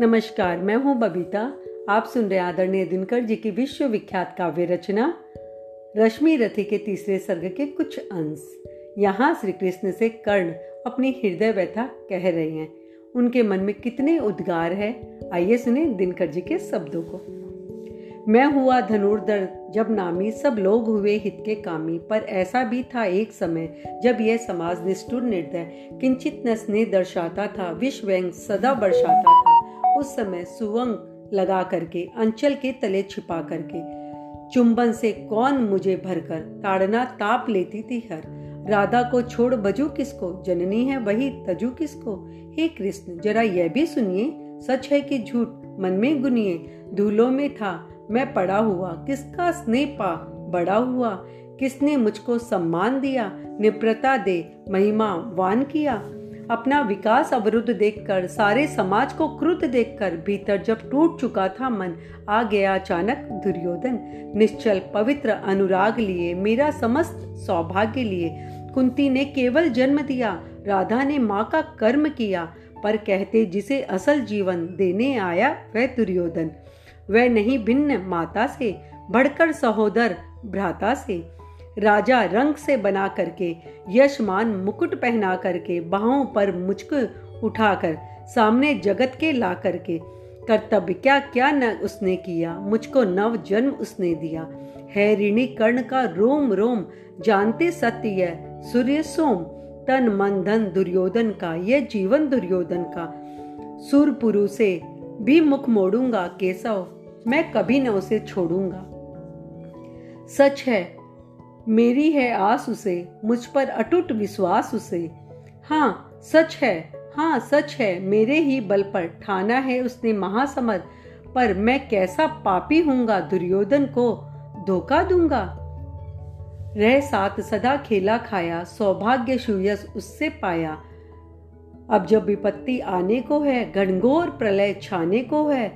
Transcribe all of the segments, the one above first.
नमस्कार, मैं हूँ बबीता। आप सुन रहे आदरणीय दिनकर जी की विश्व विख्यात काव्य रचना, रश्मि रथी के तीसरे सर्ग के कुछ अंश। यहाँ श्री कृष्ण से कर्ण अपनी हृदय व्यथा कह रहे हैं। उनके मन में कितने उद्गार है। आइए सुने दिनकर जी के शब्दों को। मैं हुआ धनुर्धर जब नामी सब लोग हुए हित के कामी, पर ऐसा भी था एक समय जब यह समाज निष्ठुर निर्दय, किंचित न स्नेह दर्शाता था विश्व सदा बरसाता था। उस समय सुवंग लगा करके, अंचल के तले छिपा करके, चुंबन से कौन मुझे भरकर ताड़ना ताप लेती थी हर। राधा को छोड़, बजू किसको? जननी है वही, तजू किसको? हे कृष्ण, जरा यह भी सुनिए। सच है कि झूठ मन में गुनिए। धूलों में था, मैं पड़ा हुआ। किसका स्नेह पा, बड़ा हुआ। किसने मुझको सम्मान दिया? निप्रता दे, महिमा वान किया। अपना विकास अवरुद्ध देखकर, सारे समाज को क्रुद्ध देखकर भीतर जब टूट चुका था मन, आ गया अचानक दुर्योधन। निश्चल, पवित्र अनुराग लिए, मेरा समस्त सौभाग्य लिए। कुंती ने केवल जन्म दिया, राधा ने माँ का कर्म किया, पर कहते जिसे असल जीवन देने आया वह दुर्योधन। वह नहीं भिन्न माता से, बढ़कर सहोदर भ्राता से। राजा रंग से बना करके, यशमान मुकुट पहना करके, बाहों पर मुझक उठाकर, सामने जगत के ला करके। कर्तव्य क्या क्या न उसने किया, मुझको नव जन्म उसने दिया। है ऋणी कर्ण का रोम रोम, जानते सत्य यह सूर्य सोम। तन, मन, धन, दुर्योधन का यह जीवन दुर्योधन का। सुरपुरु से भी मुख मोड़ूँगा, केशव, मैं कभी न उसे छोड़ूँगा। सच है मेरी है आस उसे, मुझ पर अटूट विश्वास उसे। हाँ सच है हाँ सच है, मेरे ही बल पर ठाना है उसने महासमर। पर मैं कैसा पापी हूँगा दुर्योधन को, धोखा दूँगा? रह साथ सदा खेला खाया, सौभाग्य सुयस उससे पाया। अब जब विपत्ति आने को है, घनघोर प्रलय छाने को है,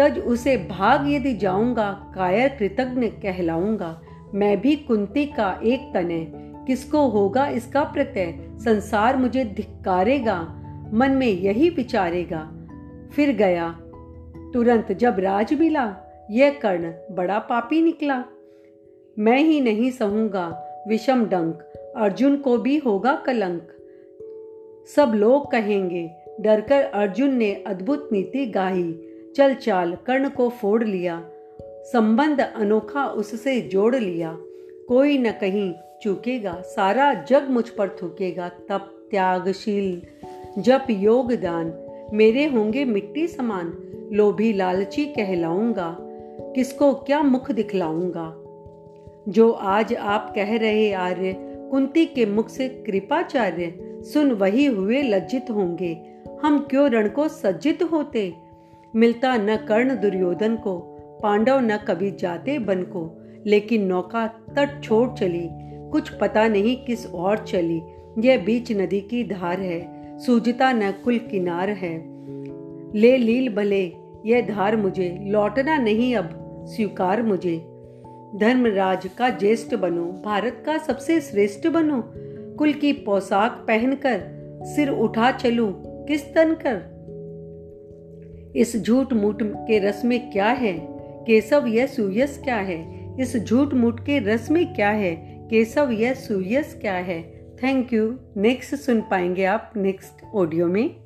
तज उसे भाग यदि जाऊँगा, कायर कृतज्ञ कहलाऊँगा। मैं भी कुंती का एक तने। किसको होगा इसका प्रत्यय? संसार मुझे धिक्कारेगा, मन में यही विचारेगा। फिर गया। तुरंत जब राज मिला, यह कर्ण बड़ा पापी निकला। मैं ही नहीं सहूँगा, विषम डंक, अर्जुन को भी होगा कलंक। सब लोग कहेंगे, डरकर अर्जुन ने अद्भुत नीति गाही चल चाल, कर्ण को फोड़ लिया। संबंध अनोखा उससे जोड़ लिया। कोई न कहीं चूकेगा, सारा जग मुझ पर थूकेगा। तप त्यागशील जप योगदान मेरे होंगे मिट्टी समान। लोभी लालची कहलाऊँगा, किसको क्या मुख दिखलाऊँगा? जो आज आप कह रहे आर्य, कुंती के मुख से कृपाचार्य, सुन वही हुए लज्जित होंगे। हम क्यों रण को सज्जित होते? मिलता न कर्ण दुर्योधन को पांडव न कभी जाते बन को, लेकिन नौका तट छोड़ चली। कुछ पता नहीं किस और चली। यह बीच नदी की धार है सूझता न कुल किनार है। ले लील भले, यह धार मुझे, लौटना नहीं अब, स्वीकार मुझे। धर्मराज का ज्येष्ठ बनो, भारत का सबसे श्रेष्ठ बनो। कुल की पोशाक पहनकर, सिर उठा चलूँ, किस तन कर? इस झूठ मूठ के रस में क्या है? केशव यह सुयस क्या है? इस झूठ मूठ के रस में क्या है? केशव यह सुयस क्या है? थैंक यू नेक्स्ट सुन पाएँगे आप नेक्स्ट ऑडियो में।